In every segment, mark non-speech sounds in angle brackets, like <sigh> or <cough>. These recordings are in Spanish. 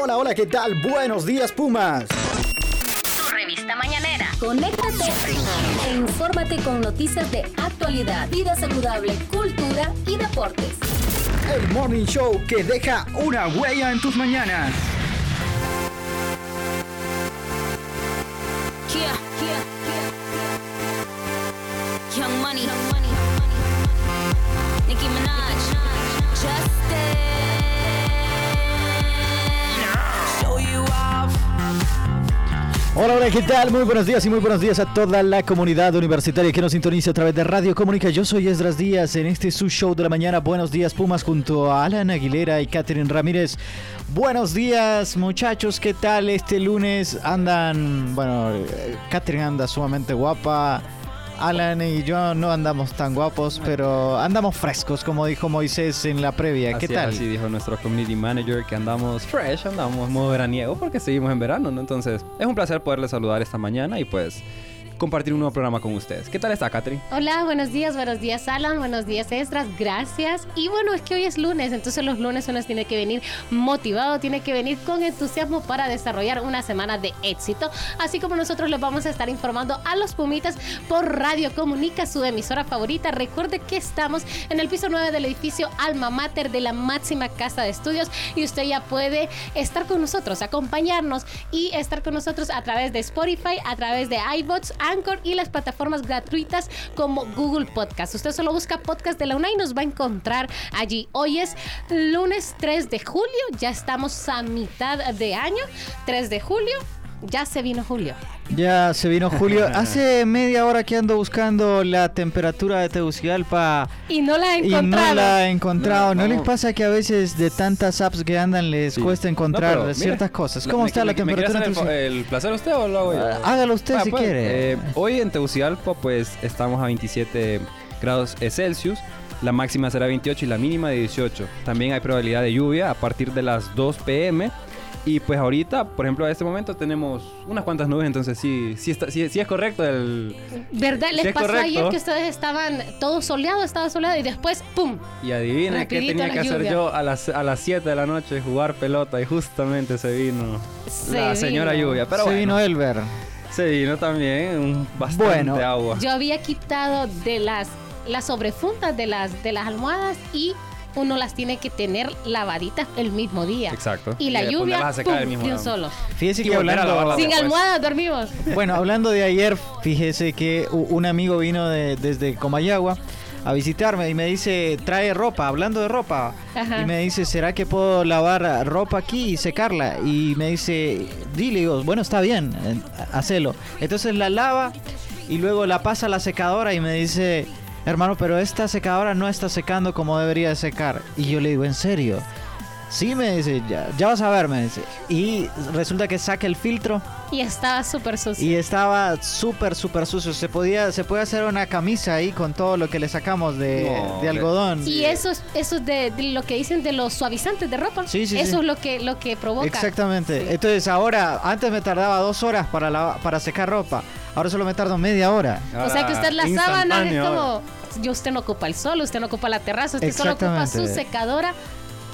Hola, hola, ¿qué tal? Buenos días, Pumas. Tu revista mañanera. Conéctate e infórmate con noticias de actualidad, vida saludable, cultura y deportes. El Morning Show que deja una huella en tus mañanas. Hola, ¿qué tal? Muy buenos días y muy buenos días a toda la comunidad universitaria que nos sintoniza a través de Radio Comunica. Yo soy Esdras Díaz en este su show de la mañana. Buenos días, Pumas, junto a Alan Aguilera y Catherine Ramírez. Buenos días, muchachos, ¿qué tal? Este lunes andan, bueno, eh, Catherine anda sumamente guapa. Alan y yo no andamos tan guapos, pero andamos frescos, como dijo Moisés en la previa. ¿Qué Así- tal? Así dijo nuestro community manager que andamos fresh, andamos modo veraniego porque seguimos en verano, ¿no? Entonces, es un placer poderles saludar esta mañana y pues compartir un nuevo programa con ustedes. ¿Qué tal está, Catherine? Hola, buenos días, buenos días Alan, buenos días Estras, gracias. Y bueno, es que hoy es lunes, entonces los lunes uno tiene que venir motivado, tiene que venir con entusiasmo para desarrollar una semana de éxito. Así como nosotros les vamos a estar informando a los Pumitas por Radio Comunica, su emisora favorita. Recuerde que estamos en el piso 9 del edificio Alma Mater de la máxima casa de estudios y usted ya puede estar con nosotros, acompañarnos y estar con nosotros a través de Spotify, a través de iBots, Y las plataformas gratuitas como Google Podcast. Usted solo busca podcast de la UNA y nos va a encontrar allí. Hoy es lunes 3 de julio, ya estamos a mitad de año, 3 de julio. Ya se vino Julio. Ya se vino Julio. <laughs> Hace media hora que ando buscando la temperatura de Tegucigalpa Y no la he y no encontrado. la he encontrado. ¿No, No, les no. pasa que a veces de tantas apps que andan les Sí. cuesta encontrar No, ciertas mire, cosas? la- ¿Cómo me- está la me- me quiere temperatura en hacer el, el placer a usted o lo hago yo? Ah, Hágalo usted Ah, si pues, quiere. eh, hoy en Tegucigalpa pues estamos a 27 grados Celsius. La máxima será 28 y la mínima de 18. También hay probabilidad de lluvia a partir de las 2 pm. Y pues ahorita, por ejemplo, a este momento tenemos unas cuantas nubes, entonces sí, sí, está, sí, sí es correcto el... ¿Verdad? Les es pasó correcto. ayer que ustedes estaban todo soleado, estaba soleado y después, ¡pum! Y adivina qué tenía que hacer yo a las, a las 7 de la noche, jugar pelota y justamente se vino Se la señora lluvia. Pero se bueno, vino Elber. se vino también un bastante Bueno. agua. Yo había quitado de las, las sobrefundas de las, de las almohadas y uno las tiene que tener lavaditas el mismo día. Exacto. Y la Y lluvia, ponerlas a secar ¡pum! el mismo de un día. solo. Fíjese Y que volver a hablando... Sin después. almohadas dormimos. Bueno, hablando de ayer, fíjese que u- un amigo vino de- desde Comayagua a visitarme y me dice, trae ropa, hablando de ropa. Ajá. Y me dice, ¿será que puedo lavar ropa aquí y secarla? Y me dice, dile, digo, bueno, está bien, eh, hacelo. Entonces la lava y luego la pasa a la secadora y me dice, hermano, pero esta secadora no está secando como debería de secar. Y yo le digo, ¿en serio? Sí, me dice, ya, ya vas a ver, me dice. Y resulta que saca el filtro Y estaba súper sucio. y estaba súper, súper sucio. Se podía, se puede hacer una camisa ahí con todo lo que le sacamos de, No, de algodón. Y eso es, eso es de, de lo que dicen de los suavizantes de ropa. Sí, sí, Eso sí. es lo que, lo que provoca. Exactamente. Sí. Entonces ahora, antes me tardaba dos horas para, lava- para secar ropa. Ahora solo me tardo media hora. O sea que usted la sábana es como. Yo usted no ocupa el sol, usted no ocupa la terraza, usted solo ocupa su secadora.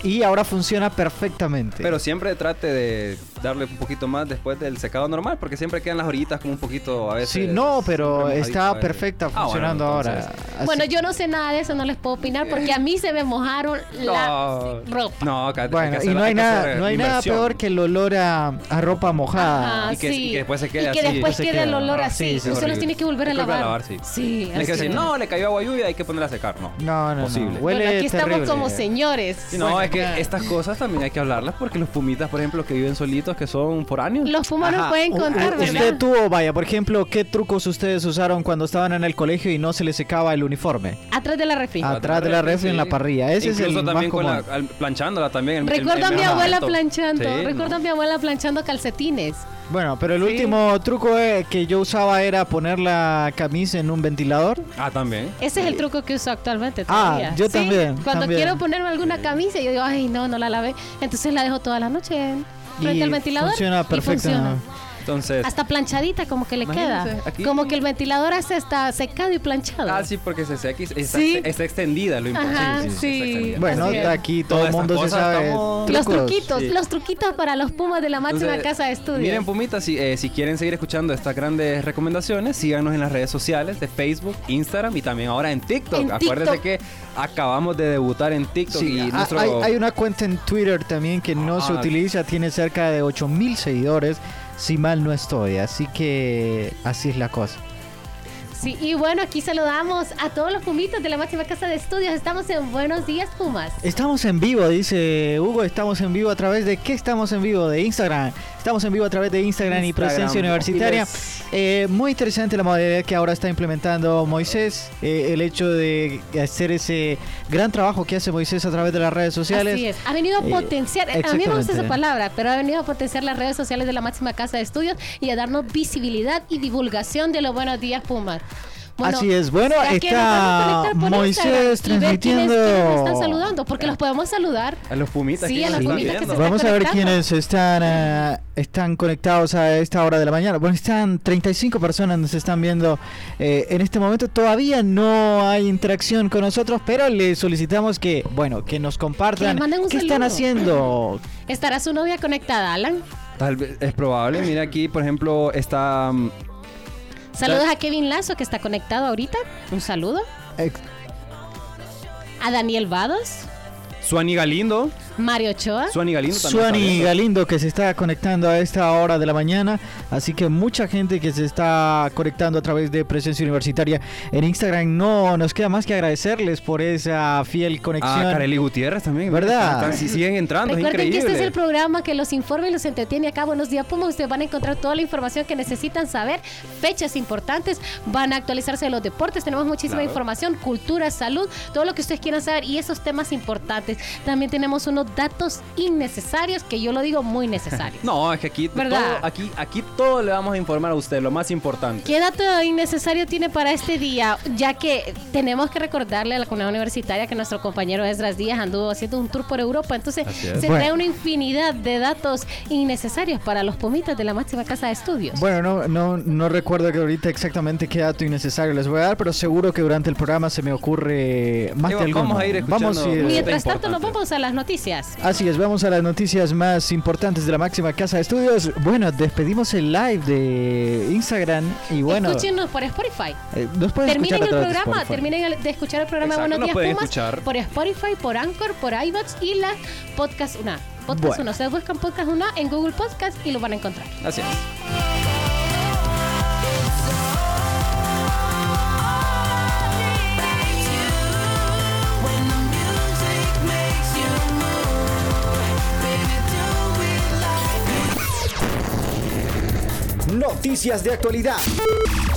Y ahora funciona perfectamente. Pero siempre trate de darle un poquito más después del secado normal, porque siempre quedan las orillitas como un poquito a veces. sí, no, pero está perfecta Ah, bueno, funcionando entonces- ahora. Así- Bueno, yo no sé nada de eso, no les puedo opinar porque a mí se me mojaron la No, ropa. No, acá hay Bueno, que y no hay, que nada, no hay nada peor que el olor a, a ropa mojada. Ajá, Y que- sí. y que después se quede Y que así. después Se quede el olor Ah, así. sí, sí, usted los tiene que volver a Hay que lavar. a lavar, sí. Sí, Tienes que así. decir, no, le cayó agua lluvia, hay que ponerla a secar. No. No, no, Posible. no. Bueno, Huele aquí estamos terrible. como señores. No, es que estas cosas también hay que hablarlas porque los pumitas, por ejemplo, que viven solitos, que son foráneos. Los pumas no Ajá. pueden contar, Usted tuvo, vaya, por ejemplo, ¿qué trucos ustedes usaron cuando estaban en el colegio y no se les secaba el uniforme? Atrás de la refri. Ah, Atrás de la refri en la parrilla. Ese es Incluso el también más con la, común. al- planchándola también. el- el- Recuerdo a el mi mejor abuela planchando. Sí, Recuerdo a no. mi abuela planchando calcetines. Bueno, pero el Sí. último truco eh, que yo usaba era poner la camisa en un ventilador. Ah, también. Ese es el truco que uso actualmente Ah, todavía. yo Sí, también, Cuando también. quiero ponerme alguna camisa, yo digo, ay, no, no la lavé. Entonces la dejo toda la noche frente Y al ventilador. funciona y perfecto. funciona. Entonces, Hasta planchadita como que le queda. Aquí- Como que el ventilador hace está secado y planchado. ah, sí, porque se seca y está, Sí. está extendida lo importante. Ajá, sí. extendida. Bueno, aquí todo el mundo se sabe. estamos- Los truquitos, Sí. los truquitos para los pumas de la máxima Entonces, casa de estudios. Miren, Pumitas, si, eh, si quieren seguir escuchando estas grandes recomendaciones, síganos en las redes sociales de Facebook, Instagram y también ahora en TikTok. En Acuérdense TikTok. que acabamos de debutar en TikTok Sí, y ha- nuestro... hay, hay una cuenta en Twitter también que no se Ah. utiliza, tiene cerca de 8000 seguidores, si mal no estoy, así que así es la cosa. Sí, y bueno, aquí saludamos a todos los pumitas de la máxima casa de estudios. Estamos en Buenos Días, Pumas. Estamos en vivo, dice Hugo, estamos en vivo a través de qué estamos en vivo, de Instagram. Estamos en vivo a través de Instagram, y presencia universitaria. Eh, muy interesante la modalidad que ahora está implementando Moisés, eh, el hecho de hacer ese gran trabajo que hace Moisés a través de las redes sociales. Así es. Ha venido a Eh, potenciar, a mí me gusta esa palabra, pero ha venido a potenciar las redes sociales de la máxima casa de estudios y a darnos visibilidad y divulgación de los Buenos Días, Pumas. Así es. Bueno, ¿será que nos está Moisés transmitiendo- quiénes están saludando, porque los podemos saludar. A los Pumitas. Sí, que a nos los están Pumitas que viendo. se Vamos a ver quiénes están, eh, están conectados a esta hora de la mañana. Bueno, están 35 personas nos están viendo eh, en este momento. Todavía no hay interacción con nosotros, pero les solicitamos que, bueno, que nos compartan Que manden un qué están haciendo. ¿Estará su novia conectada, Alan? Tal vez es probable. Mira aquí, por ejemplo, está mm, Saludos a Kevin Lazo, que está conectado ahorita. Un saludo. Ex- A Daniel Vados, Suani Galindo. Mario Ochoa. Suani Galindo también. Suani. Galindo que se está conectando a esta hora de la mañana, así que mucha gente que se está conectando a través de Presencia Universitaria en Instagram. No nos queda más que agradecerles por esa fiel conexión. Ah, Kareli Gutiérrez también. ¿Verdad? Están- sí, siguen entrando, es Recuerden increíble. que este es el programa que los informa y los entretiene acá. Buenos días, Puma. Ustedes van a encontrar toda la información que necesitan saber, fechas importantes, van a actualizarse de los deportes. Tenemos muchísima Claro. información, cultura, salud, todo lo que ustedes quieran saber y esos temas importantes. También tenemos unos datos innecesarios que yo lo digo muy necesarios. <laughs> No, es que aquí ¿Verdad? todo, aquí, aquí todo le vamos a informar a usted, lo más importante. ¿Qué dato innecesario tiene para este día? Ya que tenemos que recordarle a la comunidad universitaria que nuestro compañero Esdras Díaz anduvo haciendo un tour por Europa. Entonces, se Bueno. trae una infinidad de datos innecesarios para los pumitas de la máxima casa de estudios. Bueno, no, no, no recuerdo que ahorita exactamente qué dato innecesario les voy a dar, pero seguro que durante el programa se me ocurre más Digo, de alguno. vamos a ir escuchando Vamos a ir- Mientras- tanto, nos vamos a las noticias. Así es, vamos a las noticias más importantes de la máxima casa de estudios. Bueno, despedimos el live de Instagram y bueno, Escúchenos por Spotify. eh, nos pueden Terminen escuchar el programa, terminen el- de escuchar el programa Exacto, Buenos nos Días Pumas escuchar. por Spotify, por Anchor, por iBots y la Podcast Una. Podcast Bueno. Una. Ustedes buscan Podcast Una en Google Podcast y lo van a encontrar. Así es. Noticias de actualidad.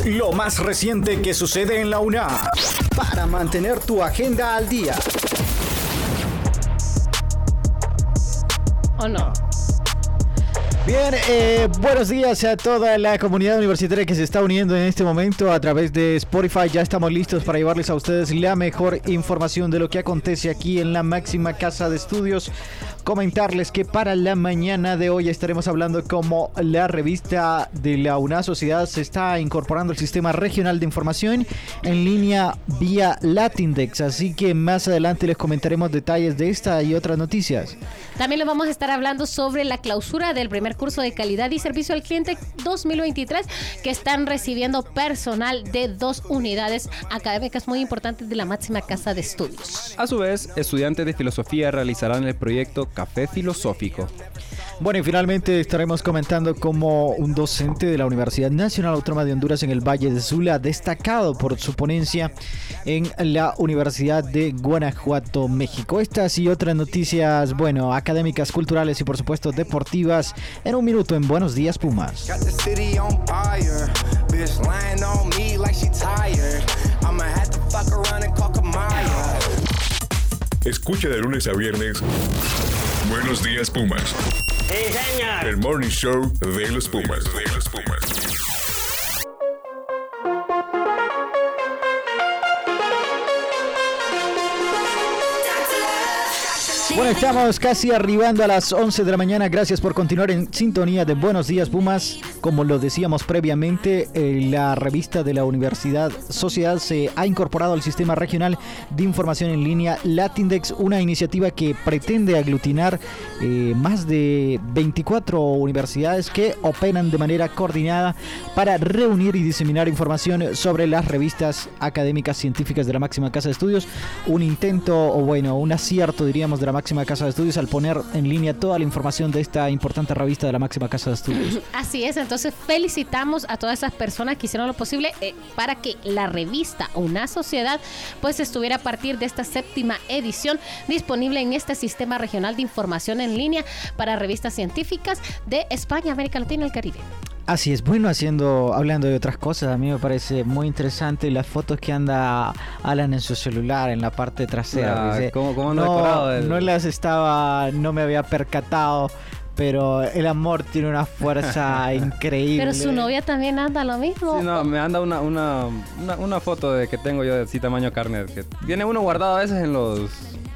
Lo más reciente que sucede en la UNA. Para mantener tu agenda al día. ¿O no? Bien, eh, buenos días a toda la comunidad universitaria que se está uniendo en este momento a través de Spotify. Ya estamos listos para llevarles a ustedes la mejor información de lo que acontece aquí en la máxima casa de estudios. Comentarles que para la mañana de hoy estaremos hablando como la revista de la UNA Sociedad se está incorporando el sistema regional de información en línea vía Latindex. Así que más adelante les comentaremos detalles de esta y otras noticias. También les vamos a estar hablando sobre la clausura del primer curso de calidad y servicio al cliente 2023 que están recibiendo personal de dos unidades académicas muy importantes de la máxima casa de estudios. A su vez, estudiantes de filosofía realizarán el proyecto Café Filosófico. Bueno, y finalmente estaremos comentando cómo un docente de la Universidad Nacional Autónoma de Honduras en el Valle de Sula, destacado por su ponencia en la Universidad de Guanajuato, México. Estas y otras noticias, bueno, académicas, culturales y por supuesto deportivas en un minuto en Buenos Días Pumas. Escucha de lunes a viernes. Buenos días, Pumas. El morning show de los Pumas. De los Pumas. Bueno, estamos casi arribando a las 11 de la mañana. Gracias por continuar en sintonía de Buenos Días Pumas. Como lo decíamos previamente, eh, la revista de la Universidad Sociedad se ha incorporado al sistema regional de información en línea Latindex, una iniciativa que pretende aglutinar eh, más de 24 universidades que operan de manera coordinada para reunir y diseminar información sobre las revistas académicas científicas de la máxima casa de estudios. Un intento, o bueno, un acierto, diríamos, de la máxima casa de estudios al poner en línea toda la información de esta importante revista de la máxima casa de estudios. <laughs> Así es, entonces felicitamos a todas esas personas que hicieron lo posible eh, para que la revista Una Sociedad pues estuviera a partir de esta séptima edición disponible en este sistema regional de información en línea para revistas científicas de España, América Latina y el Caribe. Así es, bueno, haciendo, hablando de otras cosas, a mí me parece muy interesante las fotos que anda Alan en su celular en la parte trasera. Ah, dice, ¿cómo- no, el- no las estaba, no me había percatado, pero el amor tiene una fuerza <laughs> increíble. Pero su novia también anda lo mismo. Sí, no, me anda una, una, una, una foto de que tengo yo de así tamaño carne. Que tiene uno guardado a veces en los,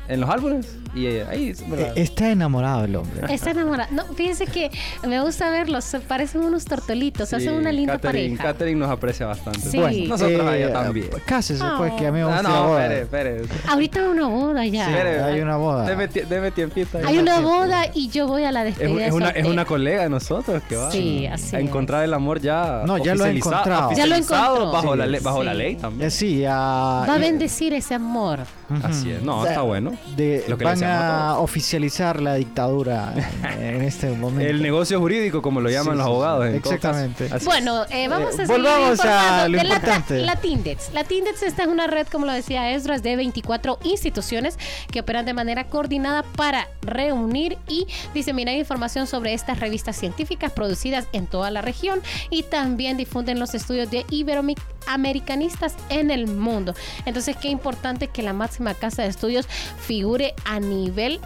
en los álbumes. Y eh, ahí Eh, Está enamorado el hombre. Está enamorada. No, fíjense que me gusta verlos, se parecen unos tortolitos, Sí, hacen una linda Catherine, pareja. Catherine nos aprecia bastante. Sí. Bueno, Nosotros a eh, ella también. Cásese, pues, que a mí me Ah, gusta no, boda. espere, espere. Ahorita hay una boda ya. Espere, hay una boda. Deme, deme tiempito. ahí. Hay una boda y yo voy a la Es, despedida. es una, es una colega de nosotros que va Sí, así a es. encontrar el amor ya. No, ya lo ha encontrado. Ya lo encontró. Bajo, Sí. la, ley- bajo la Sí. ley también. Eh, sí, Va a eh, bendecir ese amor. Así es. No, está bueno. de- Lo que le van a oficializar la dictadura en, en este <laughs> momento. El negocio jurídico, como lo llaman Sí, los abogados. sí. Exactamente. Bueno, eh, vamos Eh, a seguir volvamos a informando lo de la-. La, Tindex. La Tindex esta es una red, como lo decía Esdras, de 24 instituciones que operan de manera coordinada para reunir y diseminar información sobre estas revistas científicas producidas en toda la región y también difunden los estudios de iberoamericanistas en el mundo. Entonces, qué importante que la máxima casa de estudios figure a nivel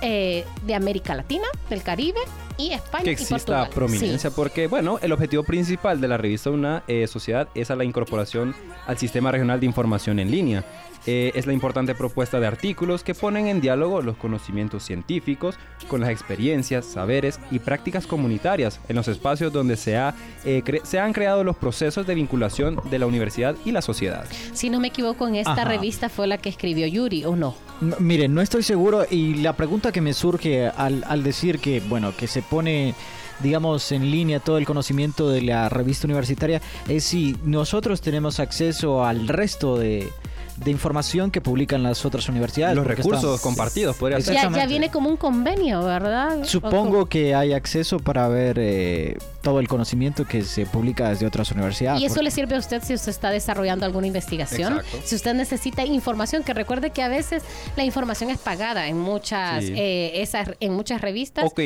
eh, de América Latina, del Caribe y España que y exista Portugal. prominencia, Sí. porque, bueno, el objetivo principal de la revista Una eh, Sociedad es a la incorporación al Sistema Regional de Información en Línea. Eh, es la importante propuesta de artículos que ponen en diálogo los conocimientos científicos con las experiencias, saberes y prácticas comunitarias en los espacios donde se, ha, eh, se han creado los procesos de vinculación de la universidad y la sociedad. Si no me equivoco, en esta Ajá. revista fue la que escribió Yuri, ¿o no? Miren, no estoy seguro y la pregunta que me surge al, al decir que, bueno, que se pone digamos en línea todo el conocimiento de la revista universitaria es si nosotros tenemos acceso al resto de, de información que publican las otras universidades. Los recursos compartidos, podría ser. Ya, ya viene como un convenio, ¿verdad? Supongo que hay acceso para ver eh, todo el conocimiento que se publica desde otras universidades. Y eso porque- le sirve a usted si usted está desarrollando alguna investigación. Exacto. Si usted necesita información, que recuerde que a veces la información es pagada en muchas, Sí. eh, esas, en muchas revistas. Ok,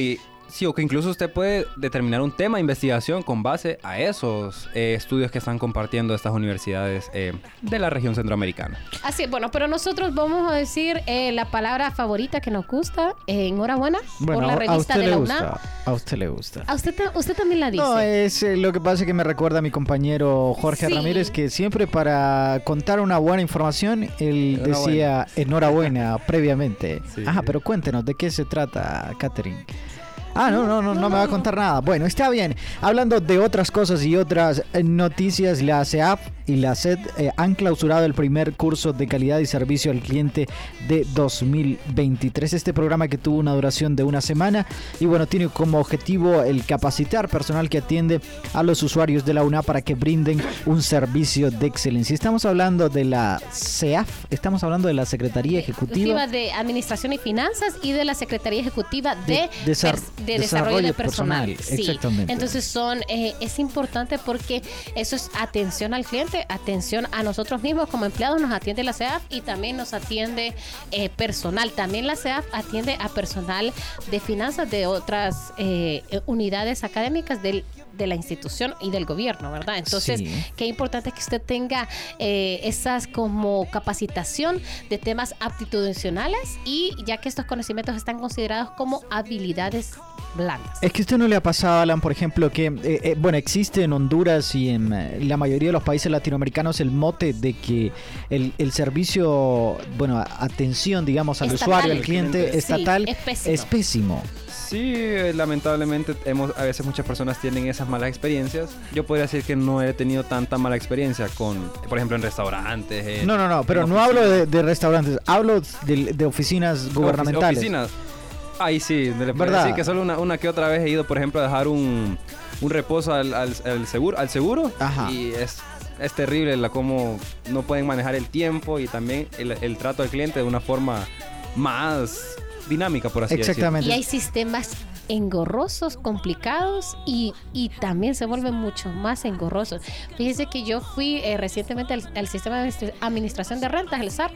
sí, o que incluso usted puede determinar un tema de investigación con base a esos eh, estudios que están compartiendo estas universidades eh, de la región centroamericana. Así, bueno, pero nosotros vamos a decir eh, la palabra favorita que nos gusta. Eh, enhorabuena bueno, por la a revista usted de le la gusta. UNAM. A usted le gusta. A usted, ta- usted también la dice. No, es eh, lo que pasa que me recuerda a mi compañero Jorge Sí. Ramírez que siempre para contar una buena información él Enhorabuena. decía enhorabuena <laughs> previamente. Sí. Ajá, pero cuéntenos de qué se trata, Catherine. Ah, no, no, no, no me va a contar nada. Bueno, está bien. Hablando de otras cosas y otras eh, noticias, la CEAP y la SED eh, han clausurado el primer curso de calidad y servicio al cliente de 2023. Este programa que tuvo una duración de una semana y bueno, tiene como objetivo el capacitar personal que atiende a los usuarios de la UNA para que brinden un servicio de excelencia. Estamos hablando de la CEAF, estamos hablando de la Secretaría Ejecutiva. de Administración y Finanzas y de la Secretaría Ejecutiva de, De pers- de Desarrollo, de Personal. personal, Sí. exactamente. Entonces son eh, es importante porque eso es atención al cliente, atención a nosotros mismos como empleados, nos atiende la CEAF y también nos atiende eh, personal. También la CEAF atiende a personal de finanzas de otras eh, eh, unidades académicas del de la institución y del gobierno, ¿verdad? Entonces, Sí. qué importante que usted tenga eh, esas como capacitación de temas aptitudinales y ya que estos conocimientos están considerados como habilidades blandas. Es que a usted no le ha pasado, Alan, por ejemplo, que, eh, eh, bueno, existe en Honduras y en eh, la mayoría de los países latinoamericanos el mote de que el, el servicio, bueno, atención, digamos, al Estatal. usuario, al cliente Sí, estatal, es pésimo. es pésimo. Sí, eh, lamentablemente hemos, a veces muchas personas tienen esas malas experiencias. Yo podría decir que no he tenido tanta mala experiencia con, por ejemplo, en restaurantes. en- No, no, no, pero no hablo de, de restaurantes, hablo de, de oficinas ofici- gubernamentales. Oficinas. Ahí sí, le decir que solo una, una que otra vez he ido, por ejemplo, a dejar un, un reposo al, al- al seguro, al seguro Ajá. y es, es terrible la cómo no pueden manejar el tiempo y también el, el trato al cliente de una forma más dinámica, por así Exactamente. Y hay sistemas engorrosos, complicados y, y también se vuelven mucho más engorrosos. Fíjese que yo fui eh, recientemente al, al sistema de administra- administración de rentas, el SAR,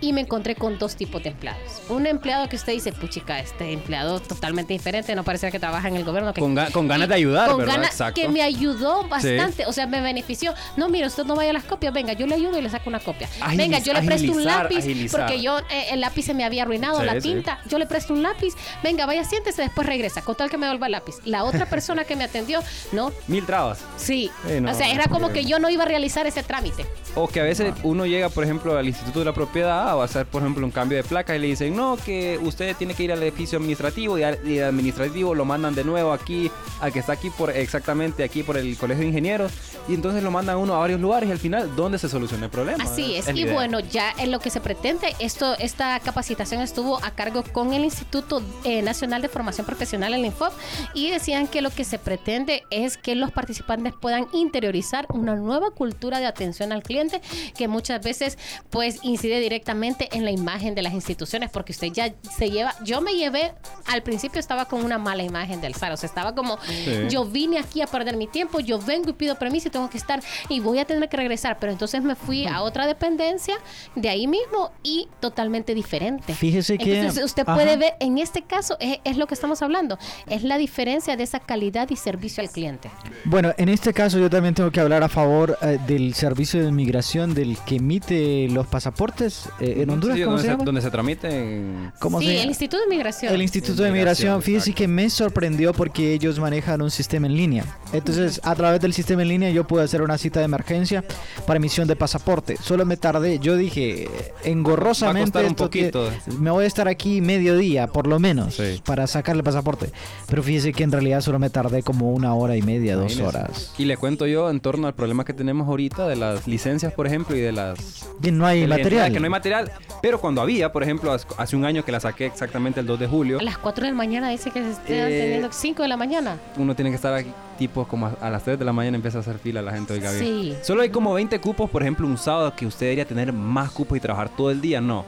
y me encontré con dos tipos de empleados. Un empleado que usted dice, puchica, este empleado totalmente diferente, no parece que trabaja en el gobierno. Que, Con ga- con ganas de ayudar, con ganas que me ayudó bastante, o sea, me benefició. No, mire, usted no vaya a las copias, venga, yo le ayudo y le saco una copia. Agiliz- venga, yo le presto un lápiz agilizar. porque yo eh, el lápiz se me había arruinado, Sí, la sí. tinta, yo le presto un lápiz, venga, vaya, siéntese, después regresa, con tal que me devuelva el lápiz. La otra persona que me atendió, no, Mil trabas. sí, Eh, no, o sea, era como que- que yo no iba a realizar ese trámite. O que a veces uno llega, por ejemplo, al Instituto de la Propiedad o a hacer, por ejemplo, un cambio de placa y le dicen, no, que usted tiene que ir al edificio administrativo y al y al administrativo lo mandan de nuevo aquí, al que está aquí por exactamente aquí por el Colegio de Ingenieros y entonces lo mandan uno a varios lugares y al final, ¿dónde se soluciona el problema? Así es. y bueno, ya en lo que se pretende, esto, esta capacitación estuvo a cargo con el Instituto eh, Nacional de Formación Profesional, el INFOP, y decían que lo que se pretende es que los participantes puedan interiorizar una nueva cultura de atención al cliente que muchas veces pues incide directamente en la imagen de las instituciones porque usted ya se lleva, yo me llevé, al principio estaba con una mala imagen del SAR, o sea, estaba como, Sí. yo vine aquí a perder mi tiempo, yo vengo y pido permiso y tengo que estar y voy a tener que regresar, pero entonces me fui a otra dependencia de ahí mismo y totalmente diferente. Fíjese que- Entonces usted Ajá. puede ver, en este caso es, es lo que estamos hablando, es la diferencia de esa calidad y servicio al cliente. Bueno, en este caso yo también tengo que hablar a favor eh, del servicio de inmigración del que emite los pasaportes eh, en Honduras, Sí, ¿cómo donde se llama? Donde se tramiten... ¿Cómo sí, se el Instituto de Migración. El Instituto de Migración, fíjese que me sorprendió porque ellos manejan un sistema en línea. Entonces, a través del sistema en línea yo pude hacer una cita de emergencia para emisión de pasaporte. Solo me tardé, yo dije, engorrosamente, Va a costar un esto que- poquito. me voy a estar aquí mediodía, por lo menos, Sí. para sacar el pasaporte. Pero fíjese que en realidad solo me tardé como una hora y media, dos Imagínese. horas. Y le cuento yo en torno al problema que tenemos ahorita de las licencias, por ejemplo, y de las... Y no hay material. Que no hay material. Pero cuando había, por ejemplo, hace- hace un año que la saqué exactamente el 2 de julio, A las 4 de la mañana dice que se están Eh, teniendo 5 de la mañana. uno tiene que estar aquí tipo como a, a las 3 de la mañana empieza a hacer fila la gente, oiga bien. Sí. Solo hay como 20 cupos, por ejemplo, un sábado que usted debería tener más cupos y trabajar todo el día, no.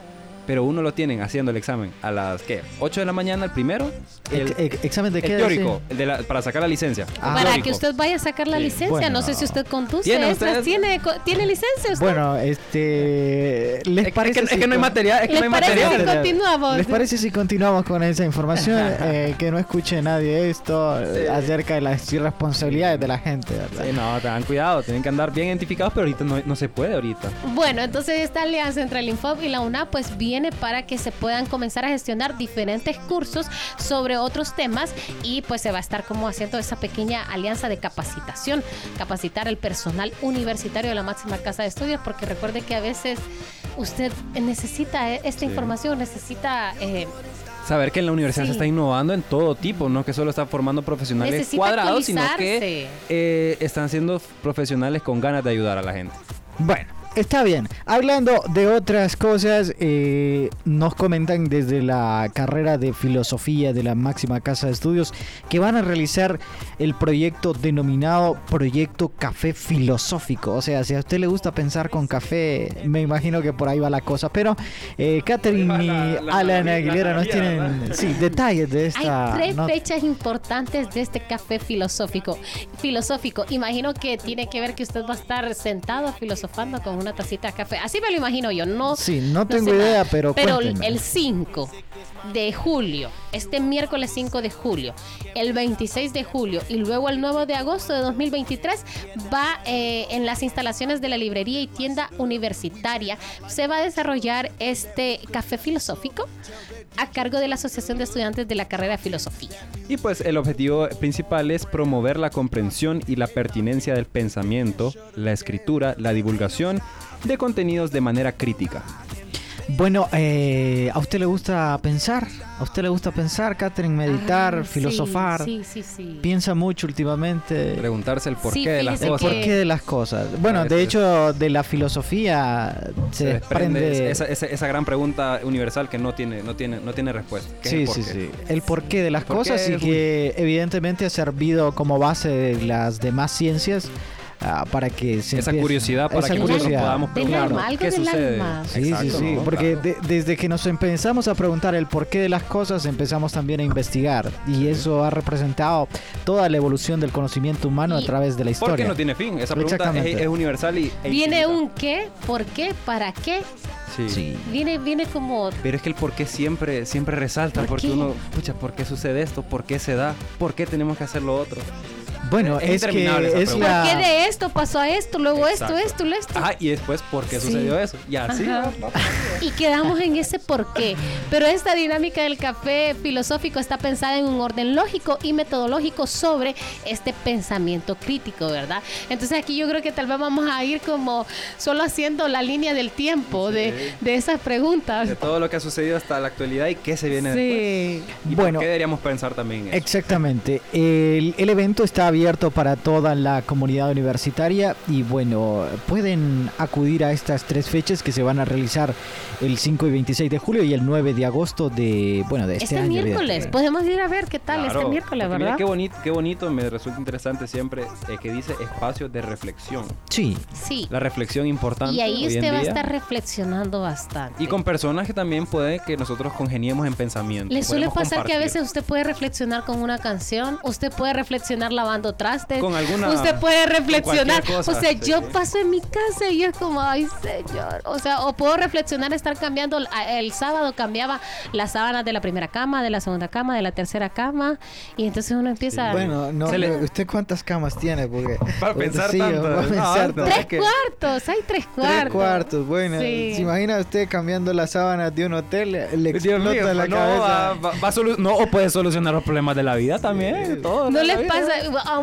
Pero uno lo tienen haciendo el examen a las, ¿qué? 8 de la mañana el primero. El, Ex- ex- examen de el qué teórico, hace? el de la- para sacar la licencia. Ah. Para Teórico. que usted vaya a sacar la Sí. licencia. Bueno. No sé si usted conduce. ¿Tiene usted? ¿Tiene, co- ¿Tiene licencia usted? Bueno, este... ¿Les Es, que- parece es que, si es que no hay material, es que no ¿Les hay parece material. si continuamos? ¿Les parece si continuamos con esa información? <laughs> Eh, que no escuche nadie esto acerca de las irresponsabilidades de la gente, ¿verdad? Sí, no, tengan cuidado, tienen que andar bien identificados, pero ahorita no, no se puede ahorita. Bueno, entonces esta alianza entre el Infob y la UNA pues viene para que se puedan comenzar a gestionar diferentes cursos sobre otros temas y pues se va a estar como haciendo esa pequeña alianza de capacitación, capacitar al personal universitario de la máxima casa de estudios porque recuerde que a veces usted necesita eh, esta información, necesita eh, Saber que en la universidad Sí. se está innovando en todo tipo, no que solo está formando profesionales Necesita cuadrados, sino que eh, están siendo profesionales con ganas de ayudar a la gente. Bueno, está bien. Hablando de otras cosas, eh, nos comentan desde la carrera de filosofía de la máxima casa de estudios que van a realizar el proyecto denominado Proyecto Café Filosófico. O sea, si a usted le gusta pensar con café, me imagino que por ahí va la cosa. Pero eh, Catherine y va la- la Alan Aguilera nos tienen sí, detalles de esta. Hay tres fechas importantes de este café filosófico. Filosófico. Imagino que tiene que ver que usted va a estar sentado filosofando con una tacita de café. Así me lo imagino yo. No, Sí, no tengo sé idea, nada. pero Pero cuénteme. el 5 de julio, este miércoles 5 de julio, el 26 de julio y luego el 9 de agosto de 2023 va eh, en las instalaciones de la librería y tienda universitaria. Se va a desarrollar este café filosófico a cargo de la Asociación de Estudiantes de la carrera de Filosofía. Y pues el objetivo principal es promover la comprensión y la pertinencia del pensamiento, la escritura, la divulgación de contenidos de manera crítica. Bueno, eh, ¿a usted le gusta pensar? ¿A usted le gusta pensar, Catherine? Meditar, Ah, sí, filosofar. Sí, sí, sí. Piensa mucho últimamente. Preguntarse el porqué Sí, de las El cosas. que- porqué de las cosas. Bueno, de hecho, de la filosofía se, Se desprende desprende. esa, esa- esa gran pregunta universal que no tiene, no tiene, no tiene respuesta. Sí, el sí, porqué. sí. El porqué de las El porqué cosas y que evidentemente ha servido como base de las demás ciencias ah, para que se Esa empiece- curiosidad para esa que nosotros curiosidad. podamos preguntarnos alma, algo qué del sucede. alma. Sí, Exacto, sí, sí, ¿no? porque Claro. de- desde que nos empezamos a preguntar el porqué de las cosas, empezamos también a investigar y eso ha representado toda la evolución del conocimiento humano a Y- través de la Porque historia. no tiene fin. Esa pregunta es, Exactamente. es universal y e Viene infinita. un qué, por qué, para qué. Sí. Sí. Viene, viene como Pero es que el por qué siempre, siempre resalta, ¿Por porque qué? uno, pucha, ¿por qué sucede esto? ¿Por qué se da? ¿Por qué tenemos que hacer lo otro? Bueno, Es es, que. ¿Por qué de esto pasó a esto, luego esto, Exacto. esto, esto? Ah, y después, ¿por qué Sí. sucedió eso? Y así Ajá. va, va. Y quedamos en ese por qué. Pero esta dinámica del café filosófico está pensada en un orden lógico y metodológico sobre este pensamiento crítico, ¿verdad? Entonces aquí yo creo que tal vez vamos a ir como solo haciendo la línea del tiempo de, de esas preguntas. De todo lo que ha sucedido hasta la actualidad y qué se viene Sí. después. ¿Y Bueno. por qué deberíamos pensar también en eso? Exactamente. El, el evento está abierto para toda la comunidad universitaria y bueno, pueden acudir a estas tres fechas que se van a realizar el 5 y 26 de julio y el 9 de agosto de, bueno, de este, Este año. miércoles, podemos ir a ver qué tal este Claro, miércoles, porque mira ¿verdad? Qué bonito, qué bonito, me resulta interesante siempre eh, que dice espacio de reflexión. Sí, Sí. La reflexión importante. Y ahí hoy en usted va a día. estar reflexionando bastante. Y con personas que también puede que nosotros congeniemos en pensamiento. Le suele pasar que a compartir. veces usted puede reflexionar con una canción, usted puede reflexionar lavando trastes, Con alguna- usted puede reflexionar, cosa, o sea, sí. yo paso en mi casa y es como, ay señor, o sea, o puedo reflexionar estar cambiando, el- sábado cambiaba las sábanas de la primera cama, de la segunda cama, de la tercera cama, y entonces uno empieza... bueno, no, le- ¿usted cuántas camas tiene? Porque, Para pensar Sí, tanto. para pensar no, tanto. Tres es que- cuartos, hay tres cuartos. Tres cuartos, bueno. Sí. ¿Se imagina usted cambiando las sábanas de un hotel? Le explota mío, la no, cabeza. va- va- va a no, o puede solucionar los problemas de la vida también. todo No les vida. pasa,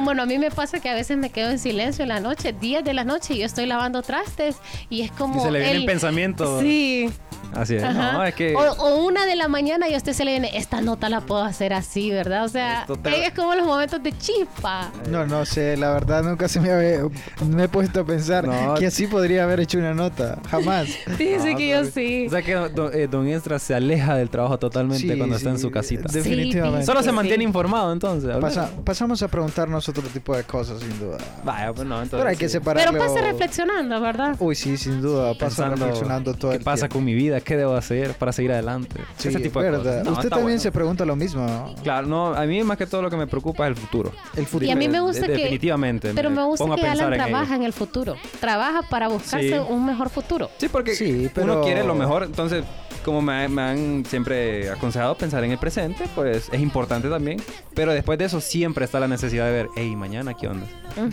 bueno, a mí me pasa que a veces me quedo en silencio en la noche, 10 de la noche, y yo estoy lavando trastes y es como. Y se le viene el el pensamiento. Sí. Así es. No, es que. o, o una de la mañana y a usted se le viene, esta nota la puedo hacer así, ¿verdad? O sea, te- es como los momentos de chispa. No, no sé, la verdad nunca se me, había- me he puesto a pensar No. que así podría haber hecho una nota, jamás. <laughs> Dice No, que yo sí. O sea que don, eh, don Esdra se aleja del trabajo totalmente Sí, cuando está en sí, su casita. Definitivamente. Solo se Sí. mantiene informado entonces. Pasa- pasamos a preguntarnos otro tipo de cosas, sin duda. Vaya, pues no, entonces. Pero hay que sí. separarlo. Pero pasa reflexionando, ¿verdad? Uy, sí, sin duda, pasa Pensando, reflexionando todo ¿Qué el pasa tiempo. con mi vida? ¿Qué debo hacer para seguir adelante? Sí, Ese tipo de verdad. cosas. No, Usted también bueno. se pregunta lo mismo, ¿no? Claro, no, a mí más que todo lo que me preocupa es el futuro. El futuro. Y a mí me gusta De- que. definitivamente, Pero me me gusta que Alan en ello. trabaja en el futuro. Trabaja para buscarse Sí. un mejor futuro. Sí, porque Sí, pero- uno quiere lo mejor, entonces como me, me han siempre aconsejado pensar en el presente, pues es importante también, pero después de eso siempre está la necesidad de ver, hey, mañana qué onda.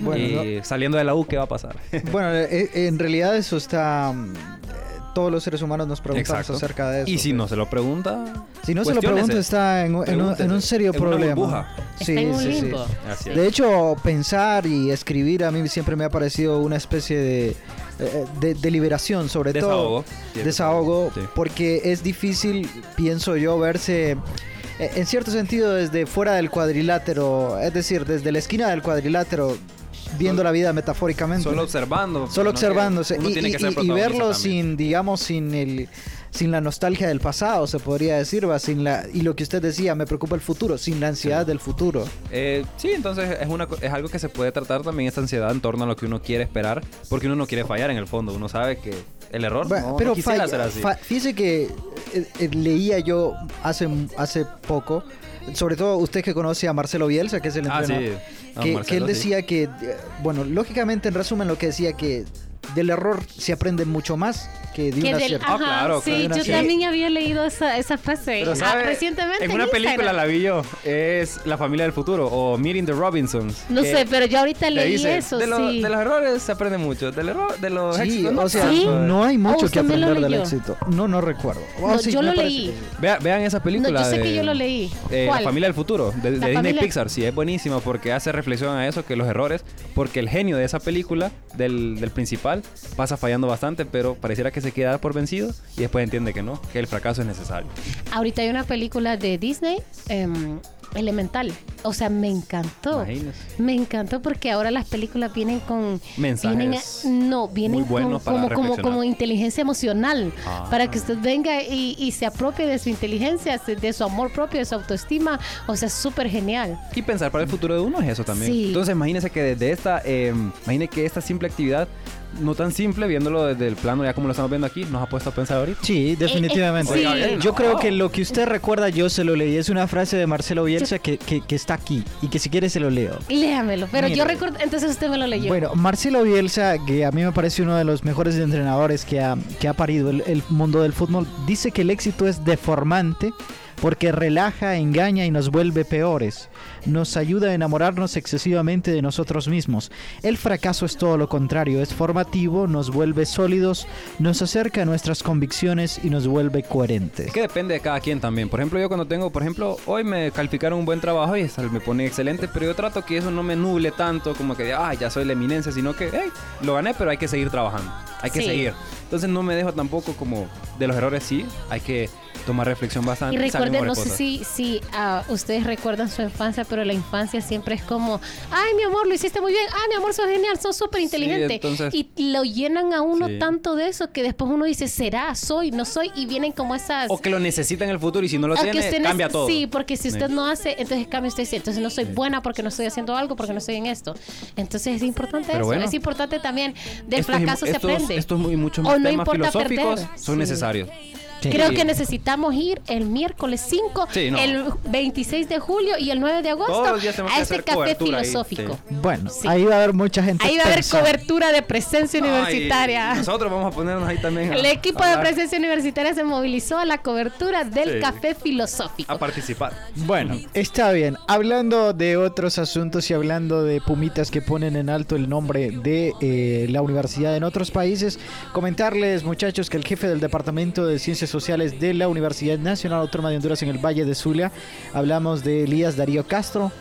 Bueno, y saliendo de la U, ¿qué va a pasar? <laughs> Bueno, eh, eh, en realidad eso está... mm, eh, Todos los seres humanos nos preguntamos Exacto. acerca de eso. y si pues. no se lo pregunta, Si no se lo pregunta está en, un- en un, en un Pregúntese. serio En una problema. burbuja. Está en un limbo. Así es. De hecho, pensar y escribir a mí siempre me ha parecido una especie de, eh, de, de liberación, sobre Desahogo. todo Sí, desahogo, sí. porque es difícil, pienso yo, verse eh, en cierto sentido desde fuera del cuadrilátero, es decir, desde la esquina del cuadrilátero, viendo la vida metafóricamente. Solo observando. Solo ¿no? Observándose y, verlo también. sin, digamos, sin el sin la nostalgia del pasado, se podría decir, va, sin la y lo que usted decía, me preocupa el futuro, sin la ansiedad del futuro. Eh, sí, entonces es, una, es algo que se puede tratar también esta ansiedad en torno a lo que uno quiere esperar, porque uno no quiere fallar en el fondo, uno sabe que el error no, no pero falla- ser así. fíjese que eh, eh, leía yo hace, hace poco, sobre todo usted que conoce a Marcelo Bielsa, que es el Ah, sí. entrenador, No, que, que él sí. decía que, eh, bueno, lógicamente en resumen lo que decía que del error se aprende mucho más que de Que una del, cierta... ajá, claro, sí, claro. yo Sí. también había leído esa, esa frase Pero ah, recientemente en una película la vi yo. Es La familia del futuro o Meeting the Robinsons. No sé, pero yo ahorita leí dice, eso, de, lo- sí. de los errores se aprende mucho. Del error, de los Sí, éxitos, no o sea, ¿Sí? no hay mucho ¿O que aprender del éxito. No, no recuerdo. Oh, No, sí, yo lo leí. Vea- vean esa película. No, yo sé de, que yo lo leí. eh, La familia del futuro, de, de Disney familia- Pixar. Sí, es buenísima porque hace reflexión a eso, que los errores, porque el genio de esa película, del, del principal, pasa fallando bastante, pero pareciera que se queda por vencido y después entiende que no, que el fracaso es necesario. Ahorita hay una película de Disney, em, Elemental. O sea, me encantó. Imagínese. Me encantó porque ahora las películas vienen con Mensajes vienen a- no, vienen muy con- como, como, inteligencia emocional Ah. para que usted venga y, y se apropie de su inteligencia, de su amor propio, de su autoestima. O sea, súper genial. Y pensar para el futuro de uno es eso también. Sí. Entonces imagínese que desde esta, eh, imagine que esta simple actividad, no tan simple, viéndolo desde el plano ya como lo estamos viendo aquí, nos ha puesto a pensar ahorita. Sí, definitivamente. sí. Oiga, Yo no. creo que lo que usted recuerda, yo se lo leí. Es una frase de Marcelo Bielsa que, que- que está aquí y que si quiere se lo leo. Léamelo. Pero yo recuerdo, entonces usted me lo leyó. Bueno, Marcelo Bielsa, que a mí me parece uno de los mejores entrenadores que ha, que ha parido el, el mundo del fútbol, dice que el éxito es deformante porque relaja, engaña y nos vuelve peores. Nos ayuda a enamorarnos excesivamente de nosotros mismos. El fracaso es todo lo contrario, es formativo, nos vuelve sólidos, nos acerca a nuestras convicciones y nos vuelve coherentes. Es que depende de cada quien también. Por ejemplo, yo cuando tengo, por ejemplo, hoy me calificaron un buen trabajo y me pone excelente, pero yo trato que eso no me nuble tanto como que, ah, ya soy la eminencia, sino que, hey, lo gané, pero hay que seguir trabajando. Hay que Sí. seguir. Entonces no me dejo tampoco como de los errores, sí, hay que tomar reflexión bastante. Y recuerden, no sé si, si ah, ustedes recuerdan su infancia, pero la infancia siempre es como, ay, mi amor, lo hiciste muy bien, ay, mi amor, sos genial, sos súper inteligente. entonces- y lo llenan a uno Sí. tanto de eso que después uno dice, será, soy, no soy, y vienen como esas... O que lo necesita en el futuro y si no lo tiene, cambia todo. Sí, porque si usted Sí. no hace, entonces cambia usted, sí, entonces no soy buena porque no estoy haciendo algo, porque no estoy en esto. Entonces es importante Pero eso, bueno. es importante también, del fracaso se estos- aprende. Estos y muchos O más no temas importa filosóficos perder. son Sí. necesarios. Sí. Creo Sí. que necesitamos ir el miércoles 5, Sí, no. el 26 de julio y el 9 de agosto Todos los días tenemos a este café cobertura ahí, filosófico. Bueno, Sí. ahí va a haber mucha gente. Ahí va a haber cobertura de presencia universitaria. Ay, nosotros vamos a ponernos ahí también. a- El equipo a de presencia universitaria se movilizó a la cobertura del Sí. café filosófico. A participar. Bueno, está bien. Hablando de otros asuntos y hablando de pumitas que ponen en alto el nombre de eh, la universidad en otros países, comentarles, muchachos, que el jefe del Departamento de Ciencias Sociales de la Universidad Nacional Autónoma de Honduras en el Valle de Zulia, hablamos de Elías Darío Castro,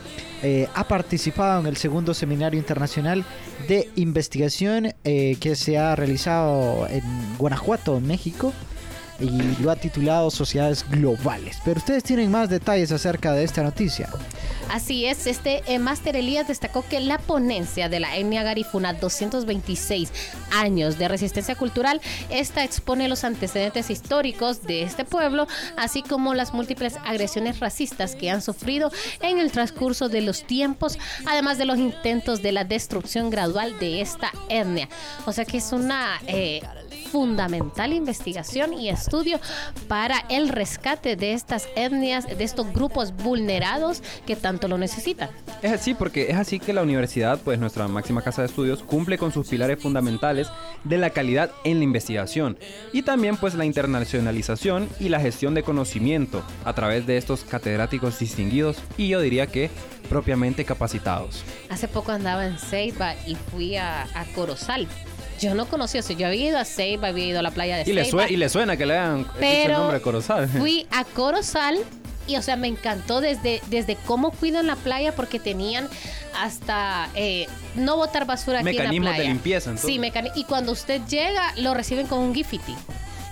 eh, ha participado en el segundo seminario internacional de investigación eh, que se ha realizado en Guanajuato, México y lo ha titulado Sociedades Globales. Pero ustedes tienen más detalles acerca de esta noticia. Así es, este eh, Elías destacó que la ponencia de la etnia garifuna 226 años de resistencia cultural, esta expone los antecedentes históricos de este pueblo, así como las múltiples agresiones racistas que han sufrido en el transcurso de los tiempos, además de los intentos de la destrucción gradual de esta etnia. O sea que es una eh, fundamental investigación y estudio para el rescate de estas etnias, de estos grupos vulnerados que tanto lo necesitan. Es así porque es así que la universidad, pues nuestra máxima casa de estudios, cumple con sus pilares fundamentales de la calidad en la investigación y también pues la internacionalización y la gestión de conocimiento a través de estos catedráticos distinguidos y yo diría que propiamente capacitados. Hace poco andaba en Ceiba y fui a, a Corozal. Yo no conocía eso. Yo había ido a Ceiba, había ido a la playa de Y le, Ceiba. sue- y le suena que le dicho el nombre de Corozal. <laughs> fui a Corozal y o sea me encantó desde desde cómo cuidan la playa porque tenían hasta eh, no botar basura aquí en la de playa limpieza, entonces. sí y cuando usted llega lo reciben con un gifiti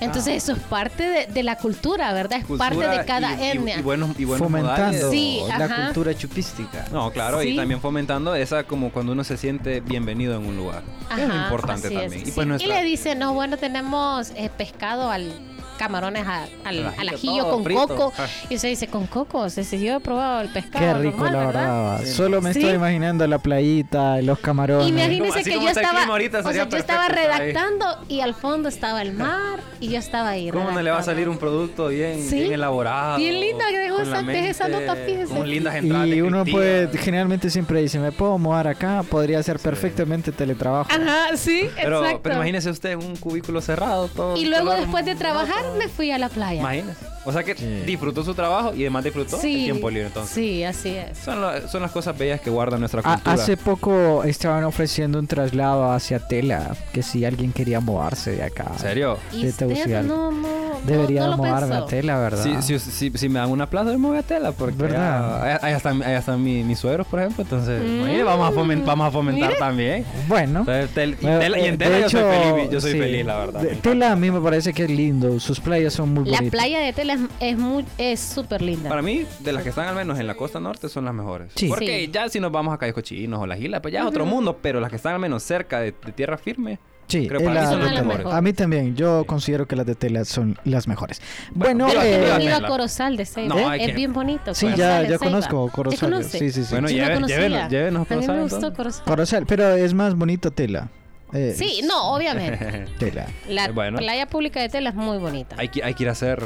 entonces eso es parte de, de la cultura verdad es parte de cada y- y- etnia Y, buenos, y buenos Fomentando. Sí, la ajá. cultura chupística. No, claro, Sí. y también fomentando esa como cuando uno se siente bienvenido en un lugar. es Ajá, importante así también. es. Y pues Sí, nuestra- y le dicen no bueno tenemos eh, pescado al camarones a- al, Al al ajillo, con frito. coco. Ah. Y usted dice, con coco. O sea, si yo he probado el pescado. Qué rico, normal, la verdad. Sí. Solo me Sí. estoy imaginando la playita, los camarones. Imagínense Así que yo estaba, clima ahorita, o sea, sería yo estaba redactando y al fondo estaba el mar y yo estaba ahí. ¿Cómo no le va a salir un producto bien, Sí. bien elaborado? Bien linda, que gusta, esa mente, nota, fíjese. Con lindas entradas Y uno puede, generalmente siempre dice, me puedo mudar acá, podría hacer perfectamente teletrabajo. Ajá, sí, Pero, exacto. pero imagínese usted en un cubículo cerrado, todo. y luego después de trabajar. Me fui a la playa. Imagínese. O sea que Sí. disfrutó su trabajo y además disfrutó Sí, el tiempo libre entonces. sí, así es. Son, lo- son las cosas bellas que guarda nuestra A- cultura. hace poco estaban ofreciendo un traslado hacia Tela, que si alguien quería mudarse de acá. ¿En serio? Y de usted no, no, Debería no, mudarme a Tela, ¿verdad? Si, si, si, si me dan una plaza, yo me voy a tela. Porque ¿Verdad? ahí están, ahí están mi- mis suegros, por ejemplo. Entonces, Mm. vamos, a fomen- vamos a fomentar Mire. también. Bueno. Entonces, tel- y, Eh, tela- y en de tela yo hecho, soy feliz, yo soy sí. feliz, la verdad. De-. Tela a mí me parece que es lindo, sus playas son muy La bonitas. playa de Tela es, es muy es súper linda. Para mí, de las que están al menos en la costa norte, son las mejores. Sí. Porque Sí. ya si nos vamos a Cayos Cochinos o las islas, pues ya es otro mundo. Pero las que están al menos cerca de, de tierra firme, Sí, creo es para mí la son las mejores. mejores. A mí también, yo considero que las de Tela son las mejores. Bueno, eh, que viva ido a Tela. Corozal de Ceiba. No, hay es que- bien bonito. sí, Corozal ya, de ya Ceiba. conozco ¿Ya Corozal. conoce? Sí, sí, sí. Bueno, Yo no lleve- conocía. llévenos- llévenos a A mí me Corozal, gustó entonces. Corozal. Corozal, pero es más bonito Tela. Eh, Sí, no, obviamente. <laughs> Tela. La Eh, bueno. playa pública de Tela es muy bonita. hay, que, hay que ir a hacer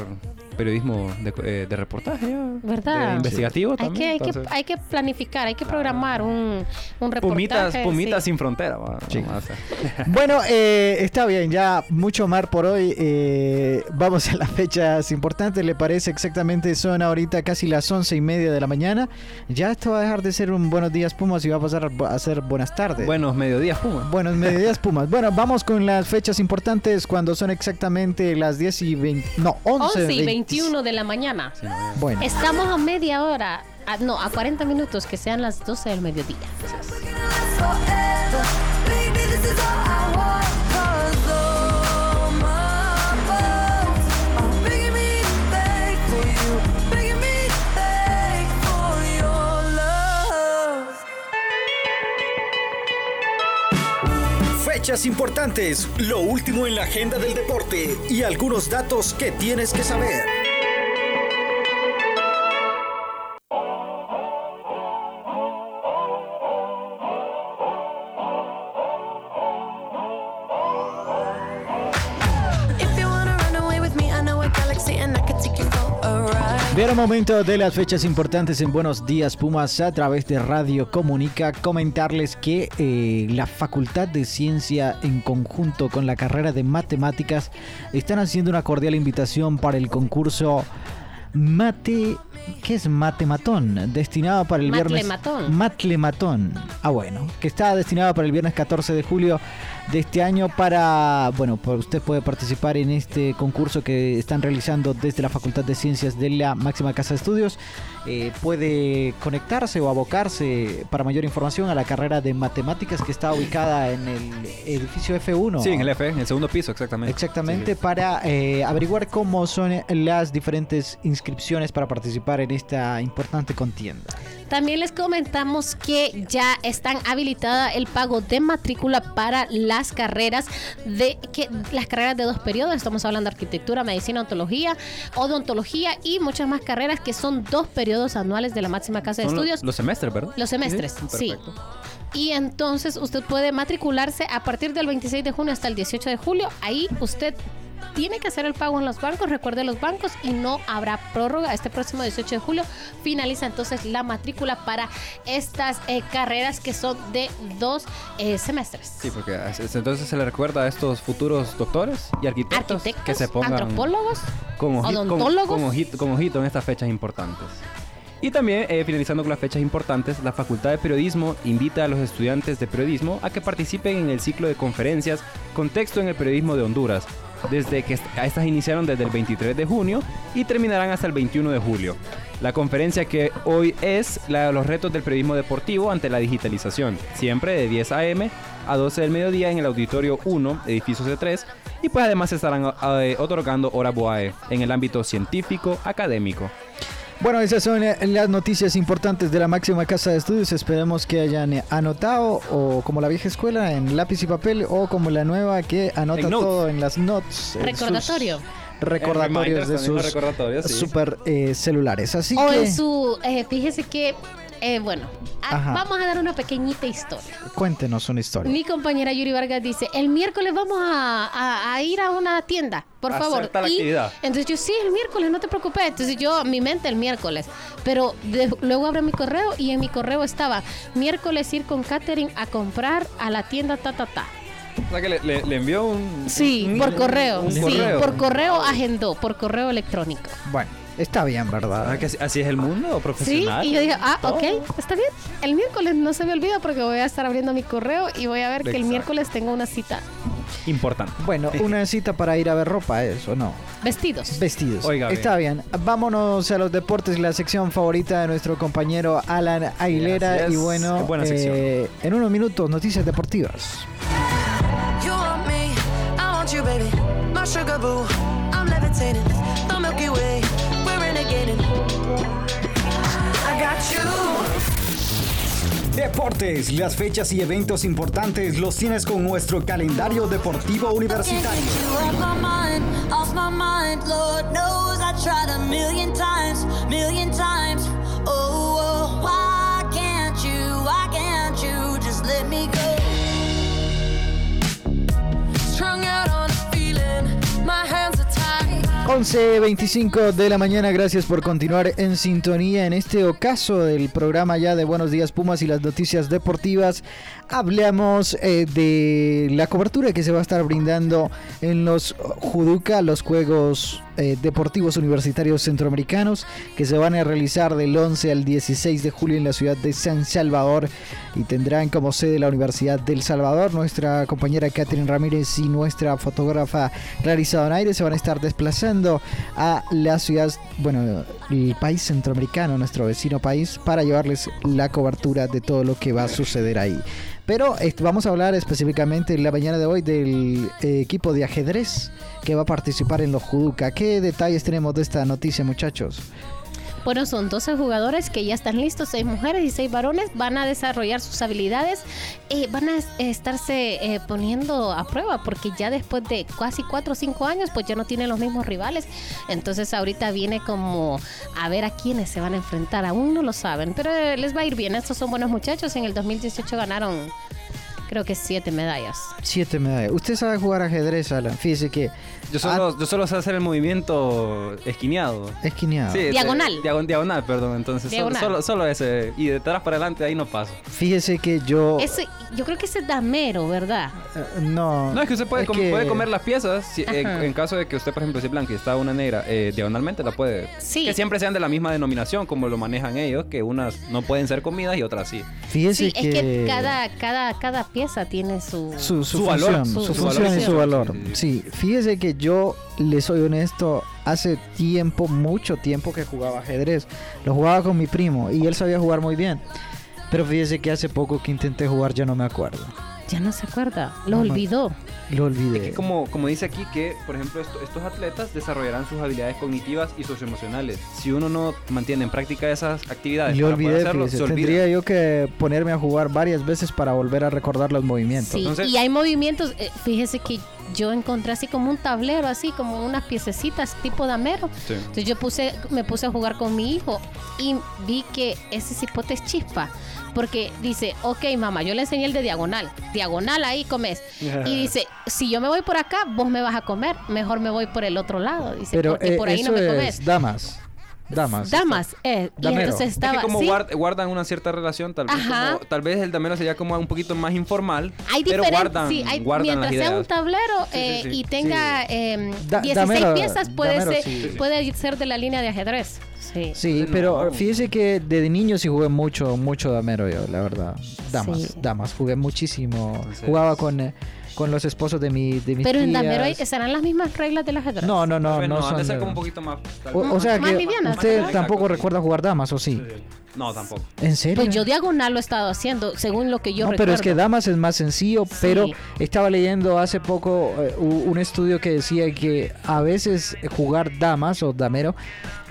periodismo de, eh, de reportaje. ¿Verdad? De investigativo Hay también. que, hay, que, entonces. hay que planificar, hay que programar un, un reportaje. Pumitas, Pumitas sí. sin frontera. va- Sí. vamos a hacer. <laughs> Bueno, eh, está bien, ya mucho mar por hoy. eh, vamos a las fechas importantes, ¿le parece? Exactamente, son ahorita casi las once y media de la mañana. Ya esto va a dejar de ser un buenos días Pumas y va a pasar a ser buenas tardes. Buenos mediodías, Puma. Buenos mediodías Pumas. <laughs> Bueno, vamos con las fechas importantes cuando son exactamente las 10 y 20, no, 11, 11 y 20. 21 de la mañana. Bueno, Estamos a media hora, a- no, a 40 minutos, que sean las 12 del mediodía. Fechas importantes, lo último en la agenda del deporte y algunos datos que tienes que saber. Bien, momento de las fechas importantes en Buenos Días Pumas a través de Radio Comunica. Comentarles que eh, la Facultad de Ciencia en conjunto con la carrera de Matemáticas están haciendo una cordial invitación para el concurso Mate... ¿Qué es Matematón? Destinado para el viernes... Matlematón. Matlematón. Ah, bueno. Que está destinado para el viernes 14 de julio de este año para... Bueno, pues usted puede participar en este concurso que están realizando desde la Facultad de Ciencias de la Máxima Casa de Estudios. Eh, puede conectarse o abocarse para mayor información a la carrera de Matemáticas que está ubicada en el edificio F1. Sí, en el F, en el segundo piso, exactamente. Exactamente, Sí, para eh, averiguar cómo son las diferentes inscripciones para participar en esta importante contienda. También les comentamos que ya están habilitada el pago de matrícula para las carreras de que las carreras de dos periodos. Estamos hablando de arquitectura, medicina, ontología, odontología y muchas más carreras que son dos periodos anuales de la máxima casa de Son estudios. los semestres, ¿verdad? Los semestres, sí. Y entonces usted puede matricularse a partir del 26 de junio hasta el 18 de julio. Ahí usted tiene que hacer el pago en los bancos, recuerde los bancos y no habrá prórroga. Este próximo 18 de julio finaliza entonces la matrícula para estas eh, carreras que son de dos eh, semestres. Sí, porque es- es- entonces se le recuerda a estos futuros doctores y arquitectos, Arquitectos, que se pongan antropólogos, con- odontólogos. con ojito, con ojito en estas fechas importantes. Y también, eh, finalizando con las fechas importantes, la Facultad de Periodismo invita a los estudiantes de periodismo a que participen en el ciclo de conferencias Contexto en el Periodismo de Honduras, desde que est- estas iniciaron desde el 23 de junio y terminarán hasta el 21 de julio. La conferencia que hoy es la de los retos del periodismo deportivo ante la digitalización, siempre de 10 a.m. a 12 del mediodía en el Auditorio 1, edificio C3, y pues además se estarán eh, otorgando hora BOAE en el ámbito científico, académico. Bueno, esas son eh, las noticias importantes de la máxima casa de estudios. Esperemos que hayan eh, anotado o como la vieja escuela en lápiz y papel o como la nueva que anota En todo en las notes. en recordatorio. recordatorios de sus recordatorios, sí. super eh, celulares. Así O que en su, eh, fíjese que, eh, bueno, a- vamos a dar una pequeñita historia. cuéntenos una historia. Mi compañera Yuri Vargas dice, el miércoles vamos a, a- a ir a una tienda, por favor. tal Y actividad. entonces yo, sí, el miércoles, no te preocupes. Entonces yo, mi mente el miércoles. Pero de- luego abro mi correo y en mi correo estaba, miércoles ir con Catherine a comprar a la tienda ta, ta, ta. O sea que le, le- le envió un. Sí, un- por un- correo. un sí, correo. por correo agendó, por correo electrónico. Bueno, está bien, ¿verdad? Ah, que así, así es el mundo Sí, profesional. y yo dije, ah, Todo. ok, está bien. El miércoles no se me olvida porque voy a estar abriendo mi correo y voy a ver que el miércoles tengo una cita. Importante. Bueno, una cita para ir a ver ropa, eso, ¿no? Vestidos. Vestidos. Oiga, Está bien. Vámonos a los deportes, la sección favorita de nuestro compañero Alan Aguilera. Y bueno, Buena eh, en unos minutos, noticias deportivas. You want me, I want you, baby. My sugar boo, I'm levitating. The Milky Way, Deportes, las fechas y eventos importantes los tienes con nuestro calendario deportivo universitario. Million times, million times. 11.25 de la mañana, gracias por continuar en sintonía en este ocaso del programa ya de Buenos Días Pumas y las noticias deportivas. Hablamos eh, de la cobertura que se va a estar brindando en los Juduca, los Juegos eh, Deportivos Universitarios Centroamericanos, que se van a realizar del 11 al 16 de julio en la ciudad de San Salvador y tendrán como sede la Universidad del Salvador. Nuestra compañera Catherine Ramírez y nuestra fotógrafa Clarisa Donaire se van a estar desplazando a la ciudad, bueno, el país centroamericano, nuestro vecino país, para llevarles la cobertura de todo lo que va a suceder ahí. Pero eh, vamos a hablar específicamente en la mañana de hoy del eh, equipo de ajedrez que va a participar en los Juduca. ¿Qué detalles tenemos de esta noticia, muchachos? Bueno, son 12 jugadores que ya están listos, 6 mujeres y 6 varones, van a desarrollar sus habilidades, eh, van a es- estarse eh, poniendo a prueba porque ya después de casi 4 o 5 años pues ya no tienen los mismos rivales, entonces ahorita viene como a ver a quiénes se van a enfrentar, aún no lo saben, pero eh, les va a ir bien, estos son buenos muchachos, en el 2018 ganaron creo que 7 medallas. Siete medallas. Usted sabe jugar ajedrez, Alan. Fíjese que Yo solo, yo solo sé hacer el movimiento esquineado. esquineado. Sí, Diagonal. eh, diagon- diagonal, perdón. Entonces, solo- Diagonal. Solo, solo ese. Y de atrás para adelante, ahí no paso. Fíjese que yo... Ese, yo creo que ese es damero, ¿verdad? eh, no. No, es que usted puede, com- que- puede comer las piezas. si- en, Ajá. en caso de que usted, por ejemplo, si es blanca y está una negra, eh, diagonalmente la puede. Sí. Que siempre sean de la misma denominación, como lo manejan ellos, que unas no pueden ser comidas y otras sí. Fíjese Sí, que... es que cada, cada, cada pieza tiene su... su, su Su valor. función, Su- función y su valor. Sí, fíjese que yo le soy honesto, hace tiempo, mucho tiempo que jugaba ajedrez. Lo jugaba con mi primo y él sabía jugar muy bien. Pero fíjese que hace poco que intenté jugar ya no me acuerdo. Ya no se acuerda, lo olvidó. Lo olvidé. Que como, como dice aquí que, por ejemplo, esto- estos atletas desarrollarán sus habilidades cognitivas y socioemocionales. Si uno no mantiene en práctica esas actividades, Lo para poder olvidé, hacerlo, fíjese. se olvida. Tendría yo que ponerme a jugar varias veces para volver a recordar los movimientos. Sí, Entonces- y hay movimientos, eh, fíjese que yo encontré así como un tablero, así como unas piececitas tipo damero. Sí. Entonces yo puse, me puse a jugar con mi hijo y vi que ese cipote es chispa. Porque dice, ok mamá, yo le enseñé el de diagonal. Diagonal ahí comes. Y dice, si yo me voy por acá, vos me vas a comer. Mejor me voy por el otro lado. Dice, Pero porque eh, por ahí eso no me es comes. damas. Damas. Damas, eh, y entonces Es estaba. que como sí. guard- guardan una cierta relación, tal vez, Ajá. como- tal vez el damero sería como un poquito más informal, Hay pero diferentes, guardan, sí, hay- guardan mientras las sea un tablero Sí, sí, eh, sí. y tenga eh, Da- 16 damero- piezas, puede, damero, ser, sí. puede ser de la línea de ajedrez. Sí. Sí, No. pero fíjese que desde niño sí jugué mucho, mucho damero yo, la verdad. Damas, Sí. damas, jugué muchísimo. Entonces- Jugaba con, eh, con los esposos de, mi, de mis Pero en damero hay- serán las mismas reglas del ajedrez. No, no, no, no, son como un poquito más... tal O, vez o sea Más que livianas. usted Más tampoco exacto. recuerda jugar damas, ¿o sí? No, tampoco. ¿En serio? Pues yo diagonal lo he estado haciendo, según lo que yo no, recuerdo. pero es que damas es más sencillo, pero estaba leyendo hace poco eh, u- un estudio que decía que a veces jugar damas o damero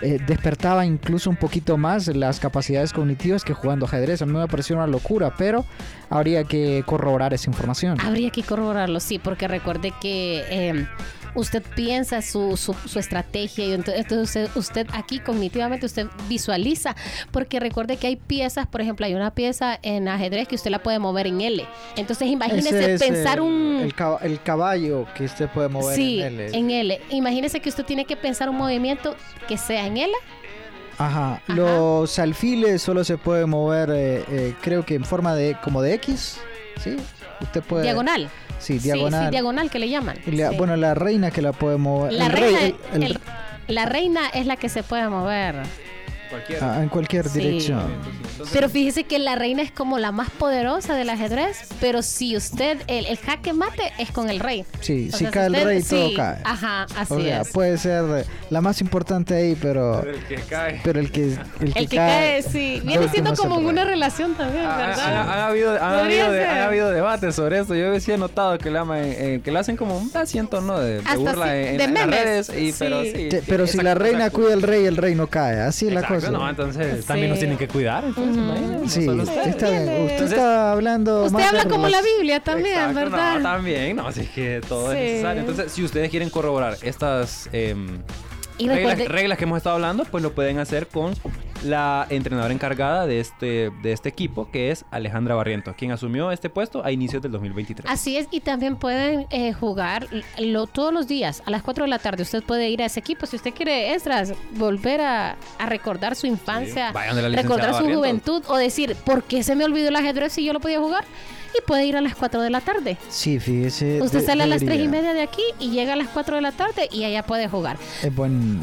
eh, despertaba incluso un poquito más las capacidades cognitivas que jugando ajedrez. A mí me pareció una locura, pero habría que corroborar esa información. Habría que corroborarlo, sí, porque recuerde que eh, usted piensa su, su, su estrategia y ento- entonces usted aquí cognitivamente usted visualiza, porque recuerde que hay piezas, por ejemplo, hay una pieza en ajedrez que usted la puede mover en L. Entonces imagínese Ese es pensar el, un... El, cab- el caballo que usted puede mover sí, en él. en L. Imagínese que usted tiene que pensar un movimiento que sea en L. Ajá. Los alfiles solo se puede mover, eh, eh, creo que en forma de como de X, ¿sí? Usted puede... Diagonal. Sí, diagonal. Sí, diagonal que le llaman. La- Sí. Bueno, la reina que la puede mover. La el reina, rey, el- el- la reina es la que se puede mover. Ah, en cualquier Sí. dirección. Pero fíjese que la reina es como la más poderosa del ajedrez, pero si usted, el, el jaque mate es con el rey. Sí, O si sea, cae el usted- rey, todo sí, cae. Ajá, así o sea, es. puede ser la más importante ahí, pero. Pero el que cae. Pero el que, el que, El que cae, sí. Viene todo siendo no como en una relación también, Ha, ¿verdad? ha- ha habido, han habido, de- han habido debates sobre esto. Yo sí he notado que aman, eh, que le hacen como un asiento ¿no? de, de burla sí, en, de en las memes. redes. Y, Pero, Sí. pero si la reina cu- cuida el rey, el rey no cae. Así es la Exacto, no, entonces también nos tienen que cuidar. Entonces, imagínate, Sí, no solo usted está, usted Entonces- está hablando Usted más de habla como la Biblia también, Exacto, ¿verdad? No, también, no, así que todo Sí. es necesario. Entonces, si ustedes quieren corroborar estas em, Y reglas, recuerde- reglas que hemos estado hablando, pues lo pueden hacer con la entrenadora encargada de este, de este equipo, que es Alejandra Barrientos, quien asumió este puesto a inicios del 2023. Así es, y también pueden eh, jugar lo, todos los días a las 4 de la tarde. Usted puede ir a ese equipo. Si usted quiere, Estras, volver a, a recordar su infancia, vayan de la licenciada recordar su Barrientos. juventud o decir, ¿por qué se me olvidó el ajedrez si yo lo podía jugar? Y puede ir a las 4 de la tarde. Sí, fíjese. Usted de- sale a las 3 y debería. media de aquí y llega a las 4 de la tarde y allá puede jugar. Es buen,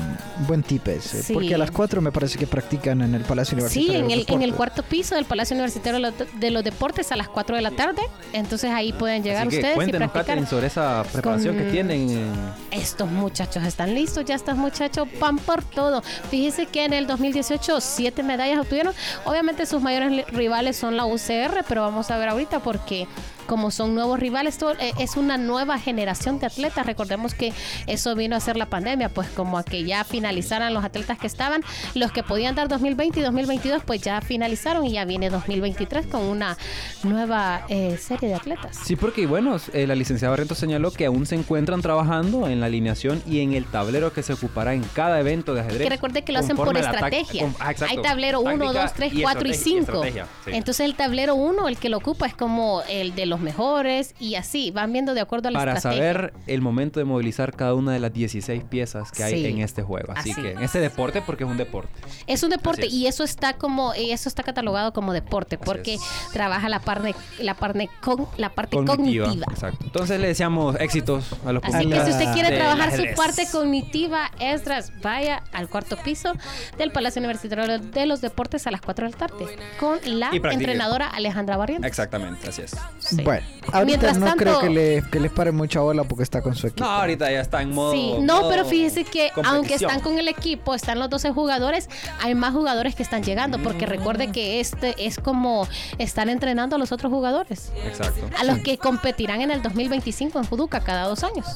buen tip ese. Sí. Porque a las 4 me parece que en el Palacio Universitario. Sí, en de el, los en el cuarto piso del Palacio Universitario de los, de los Deportes a las 4 de la tarde. Entonces ahí pueden llegar Así que ustedes y cuéntenos, practicar. Katherine, sobre esa preparación Con- que tienen. en- Estos muchachos están listos, ya estos muchachos van por todo. Fíjese que en el 2018 siete medallas obtuvieron. Obviamente sus mayores rivales son la UCR, pero vamos a ver ahorita porque como son nuevos rivales, todo, eh, es una nueva generación de atletas. Recordemos que eso vino a ser la pandemia, pues como a que ya finalizaran los atletas que estaban, los que podían dar 2020 y 2022, pues ya finalizaron y ya viene 2023 con una nueva eh, serie de atletas. Sí, porque bueno, eh, la licenciada Barrientos señaló que aún se encuentran trabajando en la alineación y en el tablero que se ocupará en cada evento de ajedrez. Que recuerde que lo hacen por estrategia. con- ah, exacto. Hay tablero 1, Táctica 2, 3, y 4 y estrategia- 5. estrategia, sí. Entonces el tablero 1, el que lo ocupa, es como el de los mejores y así. Van viendo de acuerdo a la para estrategia. saber el momento de movilizar cada una de las 16 piezas que hay Sí. en este juego. Así, Así que en este deporte, porque es un deporte. Es un deporte Así y eso está como y eso está catalogado como deporte porque trabaja la parte la parte con, la parte cognitiva. Exacto. Entonces le deseamos éxitos a los Así que si usted quiere trabajar su parte cognitiva, Esdras, vaya al cuarto piso del Palacio Universitario de los Deportes a las 4 de la tarde con la entrenadora Alejandra Barrientos. Exactamente, así es. Bueno, ahorita Mientras no tanto- creo que le, que les pare mucha bola porque está con su equipo. No, ahorita ya está en modo. Sí, no, modo pero fíjese que aunque están con el equipo, están los 12 jugadores, hay más jugadores que están llegando, porque recuerde que este es como están entrenando a los otros jugadores, Exacto. a los que competirán en el 2025 en Juduca cada dos años.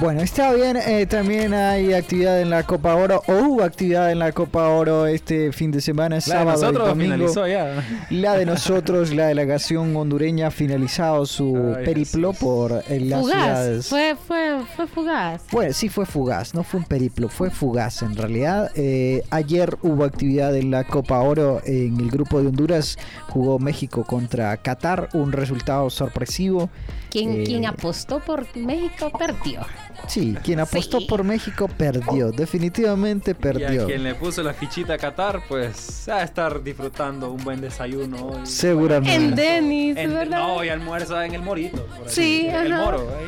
Bueno, está bien. eh, también hay actividad en la Copa Oro. O hubo actividad en la Copa Oro este fin de semana, La de sábado y nosotros domingo. finalizó ya. La de nosotros, la delegación hondureña, finalizado su Ay, periplo por eh, las Fugaz, ciudades. fue, fue, fue fugaz. Bueno, sí fue fugaz, no fue un periplo, fue fugaz en realidad. Eh, ayer hubo actividad en la Copa Oro en el grupo de Honduras, jugó México contra Qatar, un resultado sorpresivo. Quien, Eh, quien apostó por México perdió. Sí, quien apostó Sí. por México perdió, definitivamente Y a perdió. quien le puso la fichita a Qatar, pues va a estar disfrutando un buen desayuno hoy. Seguramente. En Denis, En- ¿verdad? No, y almuerza en el morito. por. Sí, En el moro. ahí.